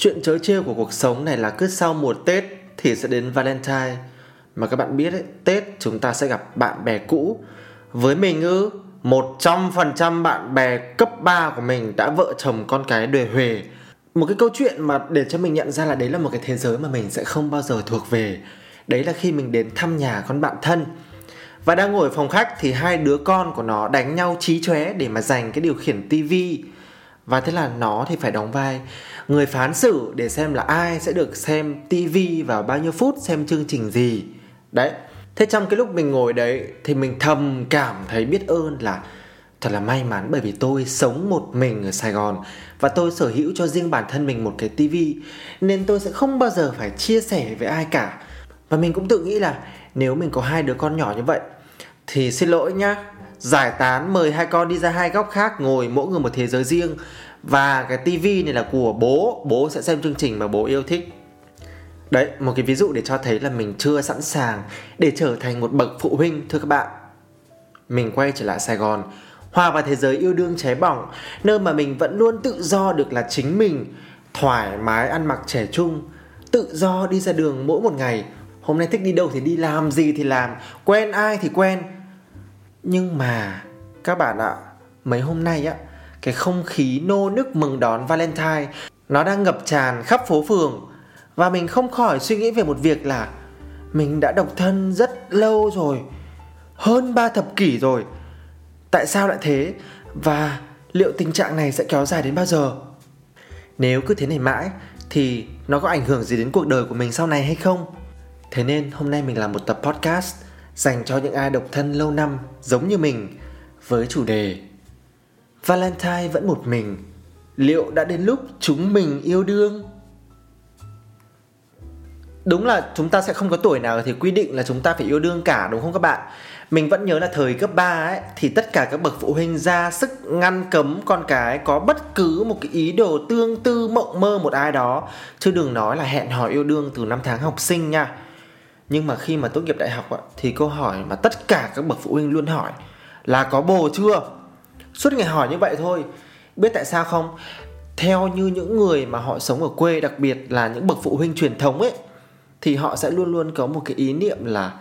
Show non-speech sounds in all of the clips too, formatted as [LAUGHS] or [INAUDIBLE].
Chuyện chớ trêu của cuộc sống này là cứ sau mùa Tết thì sẽ đến Valentine. Mà các bạn biết ấy, Tết chúng ta sẽ gặp bạn bè cũ. Với mình ư, 100% bạn bè cấp 3 của mình đã vợ chồng con cái đề huề. Một cái câu chuyện mà để cho mình nhận ra là đấy là một cái thế giới mà mình sẽ không bao giờ thuộc về. Đấy là khi mình đến thăm nhà con bạn thân. Và đang ngồi ở phòng khách thì hai đứa con của nó đánh nhau trí chóe để mà giành cái điều khiển tivi và thế là nó thì phải đóng vai người phán xử để xem là ai sẽ được xem tivi vào bao nhiêu phút, xem chương trình gì. Đấy. Thế trong cái lúc mình ngồi đấy thì mình thầm cảm thấy biết ơn là thật là may mắn bởi vì tôi sống một mình ở sài gòn và tôi sở hữu cho riêng bản thân mình một cái tivi nên tôi sẽ không bao giờ phải chia sẻ với ai cả. Và mình cũng tự nghĩ là nếu mình có hai đứa con nhỏ như vậy thì xin lỗi nhá. Giải tán mời hai con đi ra hai góc khác ngồi mỗi người một thế giới riêng và cái tivi này là của bố. Bố sẽ xem chương trình mà bố yêu thích. Đấy, một cái ví dụ để cho thấy là mình chưa sẵn sàng để trở thành một bậc phụ huynh, thưa các bạn. Mình quay trở lại sài gòn. Hòa vào thế giới yêu đương cháy bỏng, nơi mà mình vẫn luôn tự do được là chính mình, thoải mái ăn mặc trẻ trung, tự do đi ra đường mỗi một ngày. Hôm nay thích đi đâu thì đi làm, gì thì làm. Quen ai thì quen. Nhưng mà, các bạn ạ, mấy hôm nay á cái không khí nô nức mừng đón valentine, nó đang ngập tràn khắp phố phường. Và mình không khỏi suy nghĩ về một việc là mình đã độc thân rất lâu rồi, hơn ba thập kỷ rồi. Tại sao lại thế? Và liệu tình trạng này sẽ kéo dài đến bao giờ? Nếu cứ thế này mãi, thì nó có ảnh hưởng gì đến cuộc đời của mình sau này hay không? Thế nên hôm nay mình làm một tập podcast dành cho những ai độc thân lâu năm giống như mình với chủ đề Valentine vẫn một mình Liệu đã đến lúc chúng mình yêu đương? Đúng là chúng ta sẽ không có tuổi nào thì quy định là chúng ta phải yêu đương cả, đúng không các bạn? Mình vẫn nhớ là thời cấp 3 ấy, thì tất cả các bậc phụ huynh ra sức ngăn cấm con cái có bất cứ một cái ý đồ tương tư, mộng mơ một ai đó chứ đừng nói là hẹn hò yêu đương từ năm tháng học sinh nha. Nhưng mà khi mà tốt nghiệp đại học thì câu hỏi mà tất cả các bậc phụ huynh luôn hỏi là có bồ chưa? Suốt ngày hỏi như vậy thôi Biết tại sao không? Theo như những người mà họ sống ở quê, Đặc biệt là những bậc phụ huynh truyền thống ấy, Thì họ sẽ luôn luôn có một cái ý niệm là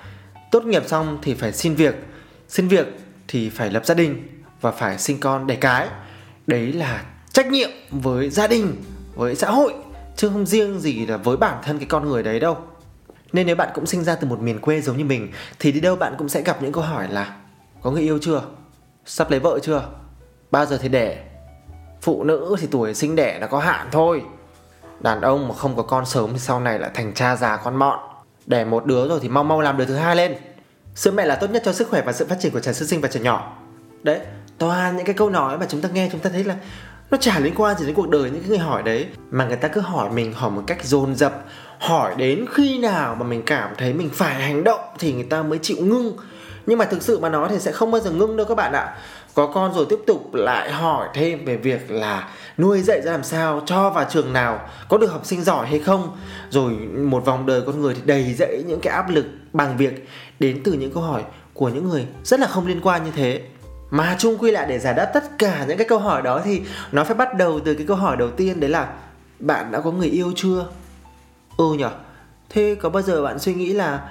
Tốt nghiệp xong thì phải xin việc Xin việc thì phải lập gia đình Và phải sinh con đẻ cái Đấy là trách nhiệm với gia đình, Với xã hội, Chứ không riêng gì là với bản thân cái con người đấy đâu Nên nếu bạn cũng sinh ra từ một miền quê giống như mình, Thì đi đâu bạn cũng sẽ gặp những câu hỏi là Có người yêu chưa? Sắp lấy vợ chưa? Bao giờ thì đẻ? Phụ nữ thì tuổi sinh đẻ là có hạn thôi. Đàn ông mà không có con sớm thì sau này lại thành cha già con mọn. Đẻ một đứa rồi thì mau mau làm đứa thứ hai lên. Sữa mẹ là tốt nhất cho sức khỏe và sự phát triển của trẻ sơ sinh và trẻ nhỏ. Đấy, toàn những cái câu nói mà chúng ta nghe chúng ta thấy là nó chả liên quan gì đến cuộc đời những cái người hỏi đấy. Mà người ta cứ hỏi mình hỏi một cách dồn dập hỏi đến khi nào mà mình cảm thấy mình phải hành động thì người ta mới chịu ngưng nhưng mà thực sự mà nói thì sẽ không bao giờ ngưng đâu các bạn ạ. Có con rồi tiếp tục lại hỏi thêm về việc là nuôi dạy ra làm sao, cho vào trường nào, có được học sinh giỏi hay không. Rồi một vòng đời con người thì đầy dẫy những cái áp lực bằng việc đến từ những câu hỏi của những người rất là không liên quan như thế. Mà chung quy lại để giải đáp tất cả những cái câu hỏi đó thì nó phải bắt đầu từ cái câu hỏi đầu tiên, đấy là bạn đã có người yêu chưa? Ừ nhở. Thế có bao giờ bạn suy nghĩ là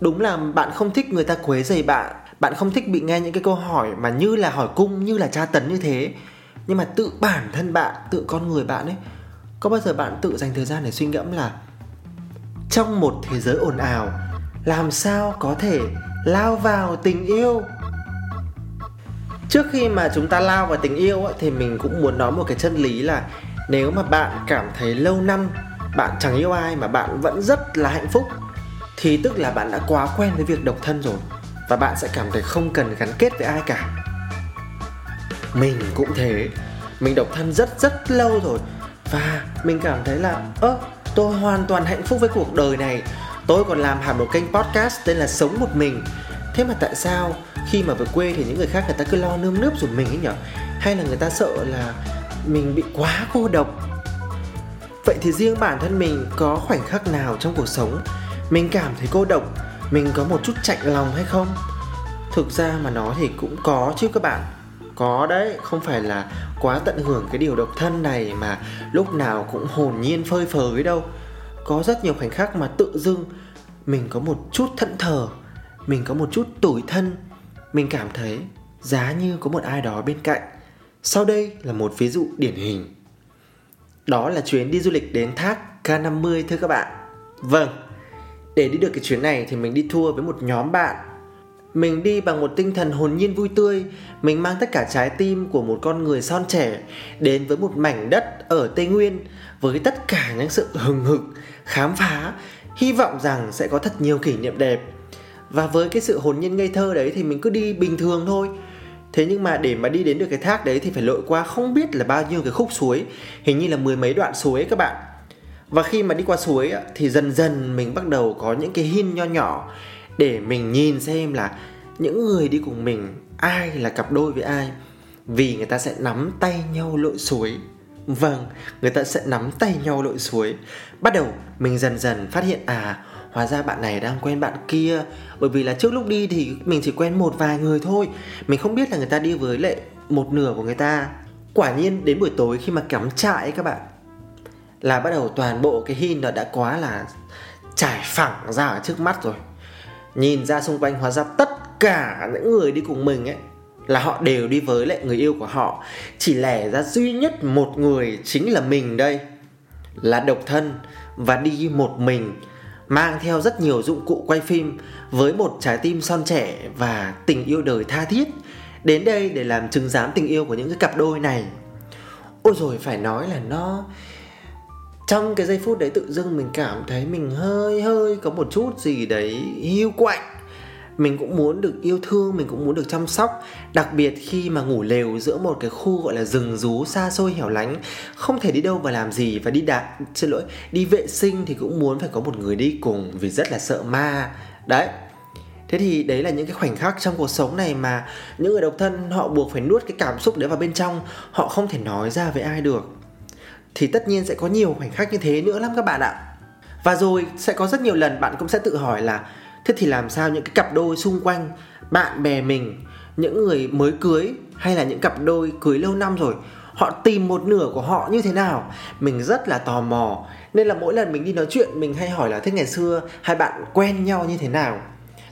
đúng là bạn không thích người ta quấy rầy bạn. Bạn không thích bị nghe những cái câu hỏi mà như là hỏi cung như là tra tấn như thế. Nhưng mà tự bản thân bạn tự con người bạn ấy có bao giờ bạn tự dành thời gian để suy ngẫm là trong một thế giới ồn ào làm sao có thể lao vào tình yêu? Trước khi mà chúng ta lao vào tình yêu ấy, thì mình cũng muốn nói một cái chân lý là nếu mà bạn cảm thấy lâu năm bạn chẳng yêu ai mà bạn vẫn rất là hạnh phúc thì tức là bạn đã quá quen với việc độc thân rồi, và bạn sẽ cảm thấy không cần gắn kết với ai cả. Mình cũng thế. Mình độc thân rất rất lâu rồi, và mình cảm thấy là, ơ, tôi hoàn toàn hạnh phúc với cuộc đời này. Tôi còn làm hẳn một kênh podcast tên là sống một mình. Thế mà tại sao khi mà về quê thì những người khác người ta cứ lo nơm nớp giùm mình ấy nhở? Hay là người ta sợ là mình bị quá cô độc? Vậy thì riêng bản thân mình có khoảnh khắc nào trong cuộc sống mình cảm thấy cô độc. Mình có một chút chạnh lòng hay không? Thực ra mà nói thì cũng có chứ các bạn. Có đấy, không phải là quá tận hưởng cái điều độc thân này mà lúc nào cũng hồn nhiên phơi phới đâu. Có rất nhiều khoảnh khắc mà tự dưng mình có một chút thẫn thờ, mình có một chút tủi thân. Mình cảm thấy giá như có một ai đó bên cạnh. Sau đây là một ví dụ điển hình. Đó là chuyến đi du lịch đến thác K50 thưa các bạn. Vâng để đi được cái chuyến này thì mình đi tour với một nhóm bạn. Mình đi bằng một tinh thần hồn nhiên vui tươi. Mình mang tất cả trái tim của một con người son trẻ đến với một mảnh đất ở tây nguyên với tất cả những sự hừng hực, khám phá, hy vọng rằng sẽ có thật nhiều kỷ niệm đẹp. Và với cái sự hồn nhiên ngây thơ đấy thì mình cứ đi bình thường thôi. Thế nhưng mà để mà đi đến được cái thác đấy thì phải lội qua không biết là bao nhiêu cái khúc suối. Hình như là mười mấy đoạn suối các bạn và khi mà đi qua suối thì dần dần mình bắt đầu có những cái hin nho nhỏ để mình nhìn xem là những người đi cùng mình, ai là cặp đôi với ai. Vì người ta sẽ nắm tay nhau lội suối. Vâng người ta sẽ nắm tay nhau lội suối. Bắt đầu mình dần dần phát hiện à hóa ra bạn này đang quen bạn kia. Bởi vì là trước lúc đi thì mình chỉ quen một vài người thôi. Mình không biết là người ta đi với lệ một nửa của người ta. Quả nhiên đến buổi tối khi mà cắm trại các bạn là bắt đầu toàn bộ cái hin nó đã quá là trải phẳng ra ở trước mắt rồi. Nhìn ra xung quanh hóa ra tất cả những người đi cùng mình ấy, là họ đều đi với lại người yêu của họ. Chỉ lẻ ra duy nhất một người chính là mình đây, là độc thân, và đi một mình, mang theo rất nhiều dụng cụ quay phim với một trái tim son trẻ và tình yêu đời tha thiết. Đến đây để làm chứng giám tình yêu của những cái cặp đôi này. Ôi rồi phải nói là nó trong cái giây phút đấy tự dưng mình cảm thấy mình hơi hơi có một chút gì đấy hiu quạnh. Mình cũng muốn được yêu thương, mình cũng muốn được chăm sóc. Đặc biệt khi mà ngủ lều giữa một cái khu gọi là rừng rú xa xôi hẻo lánh, không thể đi đâu và làm gì và đi đạp, xin lỗi, đi vệ sinh thì cũng muốn phải có một người đi cùng vì rất là sợ ma. Đấy. Thế thì đấy là những cái khoảnh khắc trong cuộc sống này mà những người độc thân họ buộc phải nuốt cái cảm xúc đấy vào bên trong, họ không thể nói ra với ai được thì tất nhiên sẽ có nhiều khoảnh khắc như thế nữa lắm các bạn ạ. Và rồi sẽ có rất nhiều lần bạn cũng sẽ tự hỏi là, thế thì làm sao những cái cặp đôi xung quanh bạn bè mình, những người mới cưới hay là những cặp đôi cưới lâu năm rồi, họ tìm một nửa của họ như thế nào? Mình rất là tò mò. Nên là mỗi lần mình đi nói chuyện, mình hay hỏi là, thế ngày xưa hai bạn quen nhau như thế nào?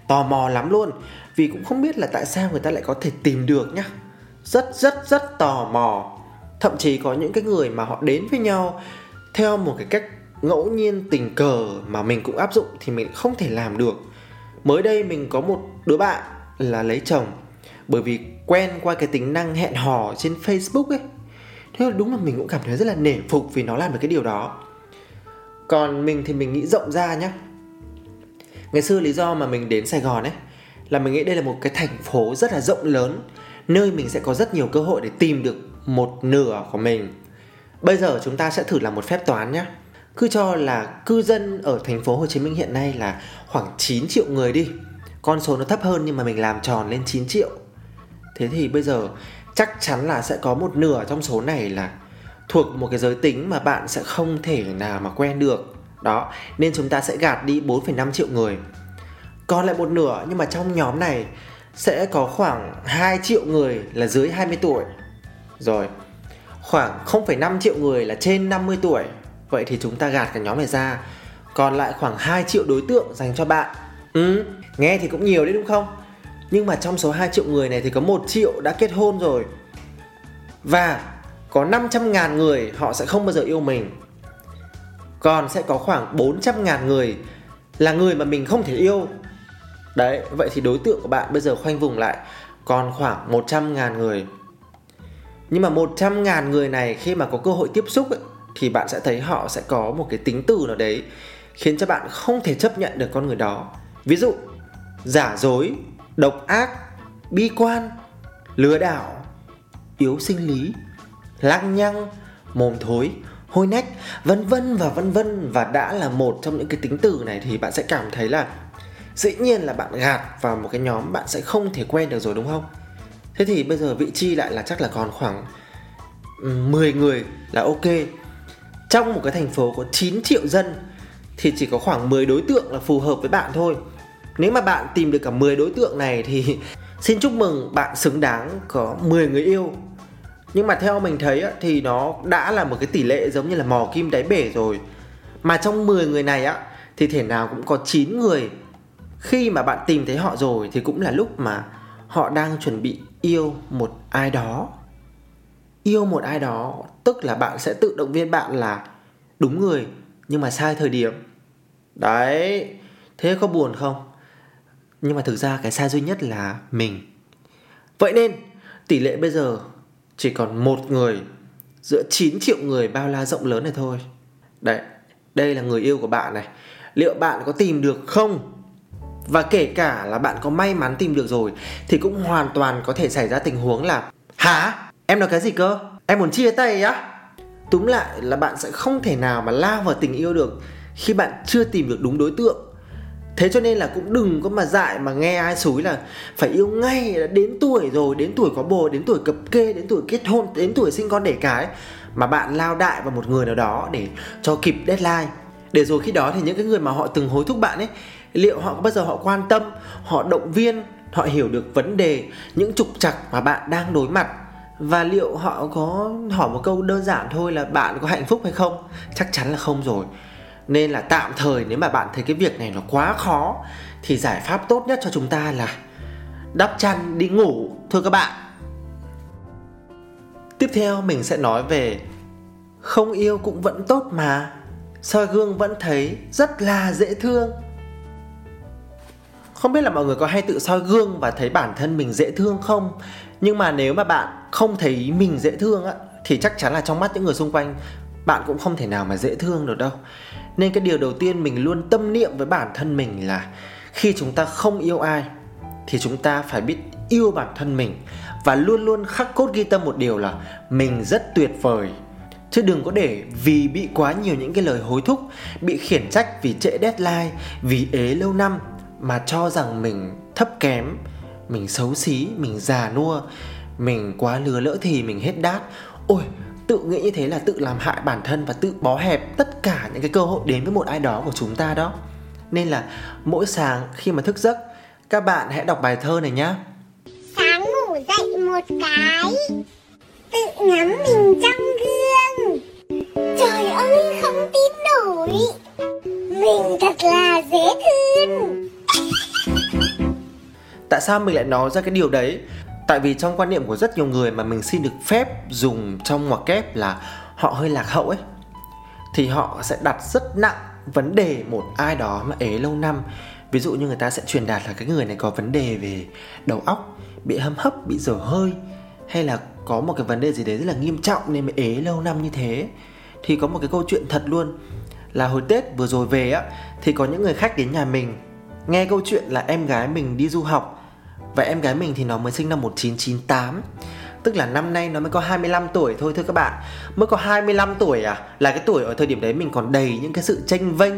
Tò mò lắm luôn. Vì cũng không biết là tại sao người ta lại có thể tìm được nhá. Rất rất rất tò mò thậm chí có những cái người mà họ đến với nhau theo một cái cách ngẫu nhiên tình cờ mà mình cũng áp dụng thì mình không thể làm được. Mới đây mình có một đứa bạn là lấy chồng bởi vì quen qua cái tính năng hẹn hò trên Facebook ấy. Thế là đúng là mình cũng cảm thấy rất là nể phục vì nó làm được cái điều đó. Còn mình thì mình nghĩ rộng ra nhá. Ngày xưa lý do mà mình đến sài gòn ấy là mình nghĩ đây là một cái thành phố rất là rộng lớn, nơi mình sẽ có rất nhiều cơ hội để tìm được một nửa của mình. Bây giờ chúng ta sẽ thử làm một phép toán nhé. Cứ cho là cư dân ở thành phố Hồ Chí Minh hiện nay là khoảng 9 triệu người đi. Con số nó thấp hơn nhưng mà mình làm tròn lên 9 triệu. Thế thì bây giờ chắc chắn là sẽ có một nửa trong số này là thuộc một cái giới tính mà bạn sẽ không thể nào mà quen được. Đó nên chúng ta sẽ gạt đi 4,5 triệu người. Còn lại một nửa nhưng mà trong nhóm này sẽ có khoảng 2 triệu người là dưới 20 tuổi rồi khoảng 0,5 triệu người là trên 50 tuổi. Vậy thì chúng ta gạt cả nhóm này ra. Còn lại khoảng 2 triệu đối tượng dành cho bạn. Ừ, nghe thì cũng nhiều đấy đúng không? Nhưng mà trong số 2 triệu người này thì có 1 triệu đã kết hôn rồi. Và có 500 ngàn người họ sẽ không bao giờ yêu mình. Còn sẽ có khoảng 400 ngàn người là người mà mình không thể yêu. Đấy, vậy thì đối tượng của bạn bây giờ khoanh vùng lại. Còn khoảng 100 ngàn người. Nhưng mà 100 ngàn người này khi mà có cơ hội tiếp xúc ấy, thì bạn sẽ thấy họ sẽ có một cái tính từ nào đấy khiến cho bạn không thể chấp nhận được con người đó. Ví dụ giả dối độc ác bi quan lừa đảo yếu sinh lý lăng nhăng mồm thối hôi nách vân vân và vân vân và đã là một trong những cái tính từ này thì bạn sẽ cảm thấy là dĩ nhiên là bạn gạt vào một cái nhóm bạn sẽ không thể quen được rồi đúng không? Thế thì bây giờ vị chi lại là chắc là còn khoảng 10 người là ok. Trong một cái thành phố có 9 triệu dân thì chỉ có khoảng 10 đối tượng là phù hợp với bạn thôi. Nếu mà bạn tìm được cả 10 đối tượng này thì [LAUGHS] xin chúc mừng, bạn xứng đáng có 10 người yêu. Nhưng mà theo mình thấy thì nó đã là một cái tỷ lệ giống như là mò kim đáy bể rồi. Mà trong 10 người này á, thì thể nào cũng có 9 người. Khi mà bạn tìm thấy họ rồi thì cũng là lúc mà họ đang chuẩn bị yêu một ai đó. Yêu một ai đó, tức là bạn sẽ tự động viên bạn là, đúng người, nhưng mà sai thời điểm. Đấy, thế có buồn không? Nhưng mà thực ra cái sai duy nhất là mình. Vậy nên, tỷ lệ bây giờ chỉ còn một người, giữa 9 triệu người bao la rộng lớn này thôi. Đấy, đây là người yêu của bạn này. Liệu bạn có tìm được không? Và kể cả là bạn có may mắn tìm được rồi, thì cũng hoàn toàn có thể xảy ra tình huống là, hả? Em nói cái gì cơ? Em muốn chia tay á? Túm lại là bạn sẽ không thể nào mà lao vào tình yêu được khi bạn chưa tìm được đúng đối tượng. Thế cho nên là cũng đừng có mà dại mà nghe ai xúi là, phải yêu ngay đến tuổi rồi, đến tuổi có bồ, đến tuổi cập kê, đến tuổi kết hôn, đến tuổi sinh con đẻ cái. Mà bạn lao đại vào một người nào đó để cho kịp deadline. Để rồi khi đó thì những cái người mà họ từng hối thúc bạn ấy liệu họ có bao giờ họ quan tâm, họ động viên, họ hiểu được vấn đề, những trục trặc mà bạn đang đối mặt? Và liệu họ có hỏi một câu đơn giản thôi là bạn có hạnh phúc hay không? Chắc chắn là không rồi. Nên là tạm thời nếu mà bạn thấy cái việc này nó quá khó, thì giải pháp tốt nhất cho chúng ta là đắp chăn, đi ngủ. Thôi các bạn. Tiếp theo mình sẽ nói về không yêu cũng vẫn tốt mà. Soi gương vẫn thấy rất là dễ thương không biết là mọi người có hay tự soi gương và thấy bản thân mình dễ thương không? Nhưng mà nếu mà bạn không thấy mình dễ thương á, thì chắc chắn là trong mắt những người xung quanh, bạn cũng không thể nào mà dễ thương được đâu. Nên cái điều đầu tiên mình luôn tâm niệm với bản thân mình là khi chúng ta không yêu ai, thì chúng ta phải biết yêu bản thân mình. Và luôn luôn khắc cốt ghi tâm một điều là mình rất tuyệt vời. Chứ đừng có để vì bị quá nhiều những cái lời hối thúc, bị khiển trách vì trễ deadline, vì ế lâu năm mà cho rằng mình thấp kém, mình xấu xí, mình già nua, mình quá lừa lỡ thì mình hết đát. Ôi, tự nghĩ như thế là tự làm hại bản thân và tự bó hẹp tất cả những cái cơ hội đến với một ai đó của chúng ta đó. Nên là mỗi sáng khi mà thức giấc, các bạn hãy đọc bài thơ này nhá. Sáng ngủ dậy một cái, tự ngắm mình trong gương. Sao mình lại nói ra cái điều đấy? Tại vì trong quan niệm của rất nhiều người mà mình xin được phép dùng trong ngoặc kép là họ hơi lạc hậu ấy, thì họ sẽ đặt rất nặng vấn đề một ai đó mà ế lâu năm. Ví dụ như người ta sẽ truyền đạt là cái người này có vấn đề về đầu óc, bị hâm hấp, bị dở hơi, hay là có một cái vấn đề gì đấy rất là nghiêm trọng nên mới ế lâu năm như thế. Thì có một cái câu chuyện thật luôn là hồi tết vừa rồi về á, thì có những người khách đến nhà mình, nghe câu chuyện là em gái mình đi du học và em gái mình thì nó mới sinh năm 1998 Tức là năm nay nó mới có 25 tuổi thôi thưa các bạn. Mới có 25 tuổi à? Là cái tuổi ở thời điểm đấy mình còn đầy những cái sự tranh vênh,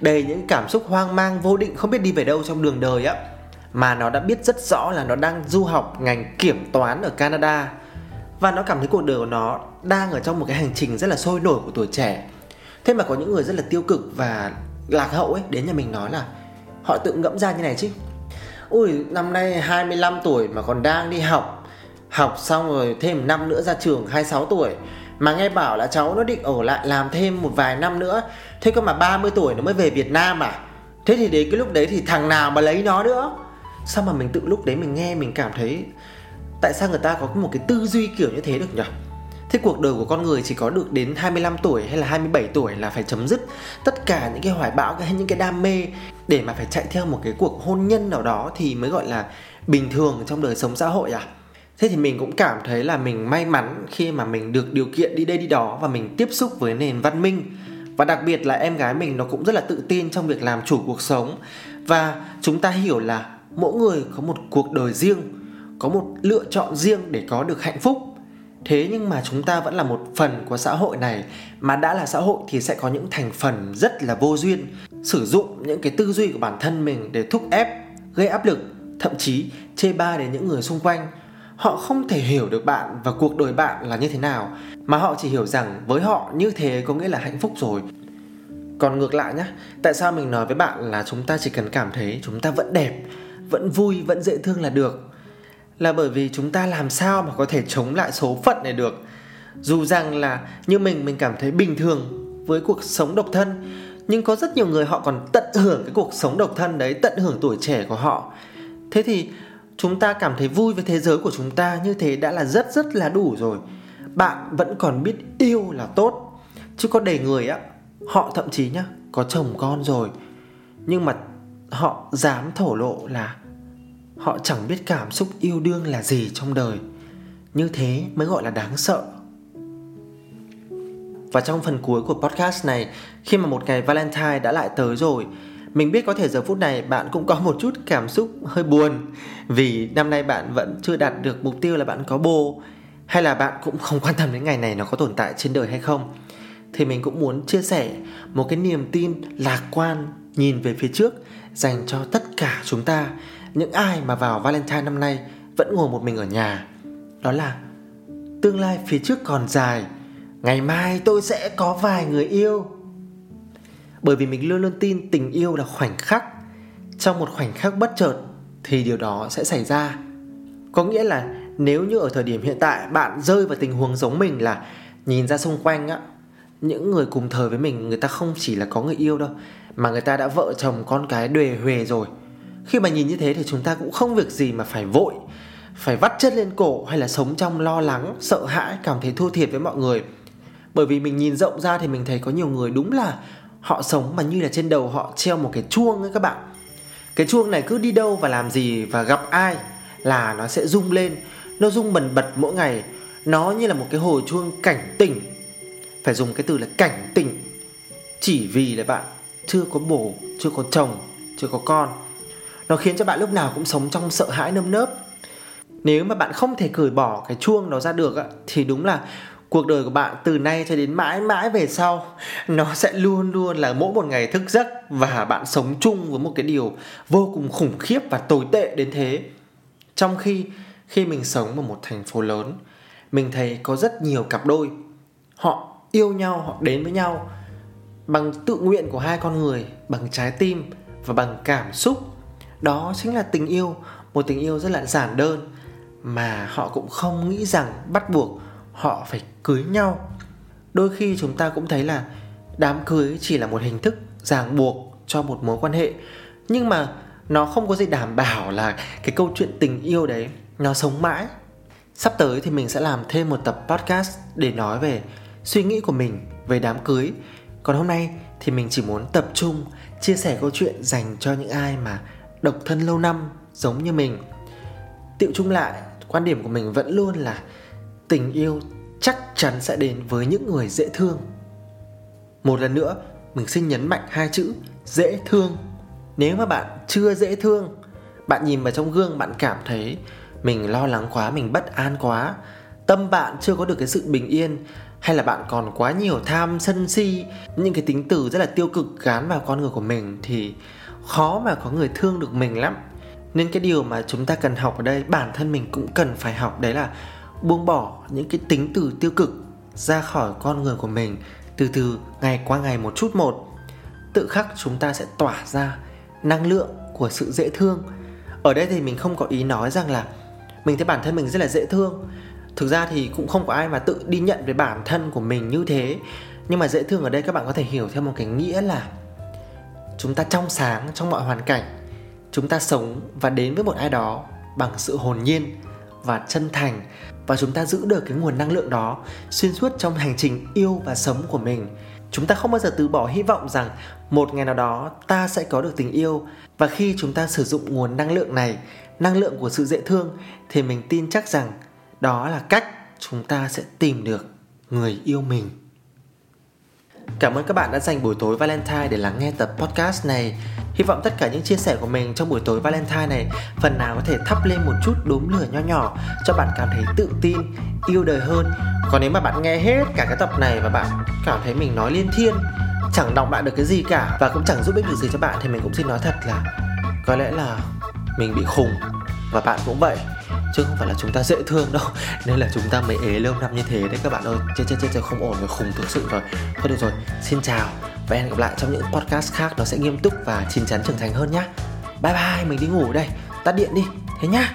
Đầy những cảm xúc hoang mang, vô định, Không biết đi về đâu trong đường đời á. Mà nó đã biết rất rõ là nó đang du học, ngành kiểm toán ở Canada. Và nó cảm thấy cuộc đời của nó đang ở trong một cái hành trình rất là sôi nổi của tuổi trẻ. Thế mà có những người rất là tiêu cực và lạc hậu ấy, Đến nhà mình nói là, họ tự ngẫm ra như này chứ ui, năm nay 25 tuổi mà còn đang đi học. Học xong rồi thêm năm nữa ra trường 26 tuổi. Mà nghe bảo là cháu nó định ở lại làm thêm một vài năm nữa. Thế cơ mà 30 tuổi nó mới về Việt Nam à? Thế thì đến cái lúc đấy thì thằng nào mà lấy nó nữa? Sao mà mình tự lúc đấy mình nghe mình cảm thấy, tại sao người ta có một cái tư duy kiểu như thế được nhỉ Thế cuộc đời của con người chỉ có được đến 25 tuổi hay là 27 tuổi là phải chấm dứt tất cả những cái hoài bão, hay những cái đam mê để mà phải chạy theo một cái cuộc hôn nhân nào đó thì mới gọi là bình thường trong đời sống xã hội à? Thế thì mình cũng cảm thấy là mình may mắn khi mà mình được điều kiện đi đây đi đó và mình tiếp xúc với nền văn minh. Và đặc biệt là em gái mình nó cũng rất là tự tin trong việc làm chủ cuộc sống. Và chúng ta hiểu là mỗi người có một cuộc đời riêng, có một lựa chọn riêng để có được hạnh phúc thế nhưng mà chúng ta vẫn là một phần của xã hội này. Mà đã là xã hội thì sẽ có những thành phần rất là vô duyên. Sử dụng những cái tư duy của bản thân mình để thúc ép, gây áp lực, thậm chí chê ba đến những người xung quanh. Họ không thể hiểu được bạn và cuộc đời bạn là như thế nào. Mà họ chỉ hiểu rằng với họ như thế có nghĩa là hạnh phúc rồi. Còn ngược lại nhé tại sao mình nói với bạn là chúng ta chỉ cần cảm thấy chúng ta vẫn đẹp, vẫn vui, vẫn dễ thương là được? Là bởi vì chúng ta làm sao mà có thể chống lại số phận này được. Dù rằng là như mình mình cảm thấy bình thường với cuộc sống độc thân, nhưng có rất nhiều người họ còn tận hưởng cái cuộc sống độc thân đấy, tận hưởng tuổi trẻ của họ. Thế thì chúng ta cảm thấy vui với thế giới của chúng ta như thế đã là rất rất là đủ rồi. Bạn vẫn còn biết yêu là tốt, chứ có đầy người á, họ thậm chí nhá, có chồng con rồi, nhưng mà họ dám thổ lộ là họ chẳng biết cảm xúc yêu đương là gì trong đời. Như thế mới gọi là đáng sợ. Và trong phần cuối của podcast này, khi mà một ngày valentine đã lại tới rồi, mình biết có thể giờ phút này bạn cũng có một chút cảm xúc hơi buồn, vì năm nay bạn vẫn chưa đạt được mục tiêu là bạn có bồ, hay là bạn cũng không quan tâm đến ngày này nó có tồn tại trên đời hay không. Thì mình cũng muốn chia sẻ một cái niềm tin lạc quan nhìn về phía trước dành cho tất cả chúng ta những ai mà vào valentine năm nay vẫn ngồi một mình ở nhà. Đó là, tương lai phía trước còn dài, ngày mai tôi sẽ có vài người yêu. Bởi vì mình luôn luôn tin tình yêu là khoảnh khắc. Trong một khoảnh khắc bất chợt thì điều đó sẽ xảy ra. Có nghĩa là nếu như ở thời điểm hiện tại bạn rơi vào tình huống giống mình là nhìn ra xung quanh á, những người cùng thời với mình, người ta không chỉ là có người yêu đâu, mà người ta đã vợ chồng con cái đuề huề rồi khi mà nhìn như thế thì chúng ta cũng không việc gì mà phải vội, phải vắt chân lên cổ hay là sống trong lo lắng, sợ hãi, cảm thấy thua thiệt với mọi người. Bởi vì mình nhìn rộng ra thì mình thấy có nhiều người đúng là họ sống mà như là trên đầu họ treo một cái chuông ấy các bạn. Cái chuông này cứ đi đâu và làm gì và gặp ai là nó sẽ rung lên. Nó rung bần bật mỗi ngày. Nó như là một cái hồi chuông cảnh tỉnh. Phải dùng cái từ là cảnh tỉnh. Chỉ vì là bạn chưa có bồ, chưa có chồng, chưa có con nó khiến cho bạn lúc nào cũng sống trong sợ hãi nơm nớp. Nếu mà bạn không thể cởi bỏ cái chuông đó ra được thì đúng là cuộc đời của bạn từ nay cho đến mãi mãi về sau, nó sẽ luôn luôn là mỗi một ngày thức giấc và bạn sống chung với một cái điều vô cùng khủng khiếp và tồi tệ đến thế. Trong khi khi mình sống ở một thành phố lớn, mình thấy có rất nhiều cặp đôi. Họ yêu nhau, họ đến với nhau bằng tự nguyện của hai con người, bằng trái tim và bằng cảm xúc đó chính là tình yêu, một tình yêu rất là giản đơn mà họ cũng không nghĩ rằng bắt buộc họ phải cưới nhau. Đôi khi chúng ta cũng thấy là đám cưới chỉ là một hình thức ràng buộc cho một mối quan hệ, nhưng mà nó không có gì đảm bảo là cái câu chuyện tình yêu đấy nó sống mãi. Sắp tới thì mình sẽ làm thêm một tập podcast để nói về suy nghĩ của mình về đám cưới. Còn hôm nay thì mình chỉ muốn tập trung, chia sẻ câu chuyện dành cho những ai mà độc thân lâu năm, giống như mình. Tiệu chung lại, quan điểm của mình vẫn luôn là tình yêu chắc chắn sẽ đến với những người dễ thương. Một lần nữa, mình xin nhấn mạnh hai chữ, dễ thương. Nếu mà bạn chưa dễ thương, bạn nhìn vào trong gương bạn cảm thấy mình lo lắng quá, mình bất an quá, tâm bạn chưa có được cái sự bình yên, hay là bạn còn quá nhiều tham sân si, những cái tính từ rất là tiêu cực gán vào con người của mình, thì khó mà có người thương được mình lắm. Nên cái điều mà chúng ta cần học ở đây, bản thân mình cũng cần phải học, đấy là buông bỏ những cái tính từ tiêu cực ra khỏi con người của mình. Từ từ, ngày qua ngày một chút một, tự khắc chúng ta sẽ tỏa ra năng lượng của sự dễ thương. Ở đây thì mình không có ý nói rằng là mình thấy bản thân mình rất là dễ thương. Thực ra thì cũng không có ai mà tự đi nhận về bản thân của mình như thế. Nhưng mà dễ thương ở đây các bạn có thể hiểu theo một cái nghĩa là chúng ta trong sáng, trong mọi hoàn cảnh, chúng ta sống và đến với một ai đó bằng sự hồn nhiên và chân thành và chúng ta giữ được cái nguồn năng lượng đó xuyên suốt trong hành trình yêu và sống của mình. Chúng ta không bao giờ từ bỏ hy vọng rằng một ngày nào đó ta sẽ có được tình yêu. Và khi chúng ta sử dụng nguồn năng lượng này, năng lượng của sự dễ thương, thì mình tin chắc rằng đó là cách chúng ta sẽ tìm được người yêu mình. Cảm ơn các bạn đã dành buổi tối Valentine để lắng nghe tập podcast này. Hy vọng tất cả những chia sẻ của mình trong buổi tối Valentine này phần nào có thể thắp lên một chút đốm lửa nho nhỏ cho bạn cảm thấy tự tin, yêu đời hơn. Còn nếu mà bạn nghe hết cả cái tập này và bạn cảm thấy mình nói liên thiên, chẳng đọc bạn được cái gì cả và cũng chẳng giúp ích được gì cho bạn thì mình cũng xin nói thật là có lẽ là mình bị khùng và bạn cũng vậy chứ không phải là chúng ta dễ thương đâu. [LAUGHS] Nên là chúng ta mới ế lâu năm như thế đấy các bạn ơi. Chết chết chết chết, không ổn rồi, khùng thực sự rồi. Thôi được rồi, xin chào và hẹn gặp lại trong những podcast khác nó sẽ nghiêm túc và chín chắn trưởng thành hơn nhá. Bye bye, mình đi ngủ đây. Tắt điện đi, thế nhá.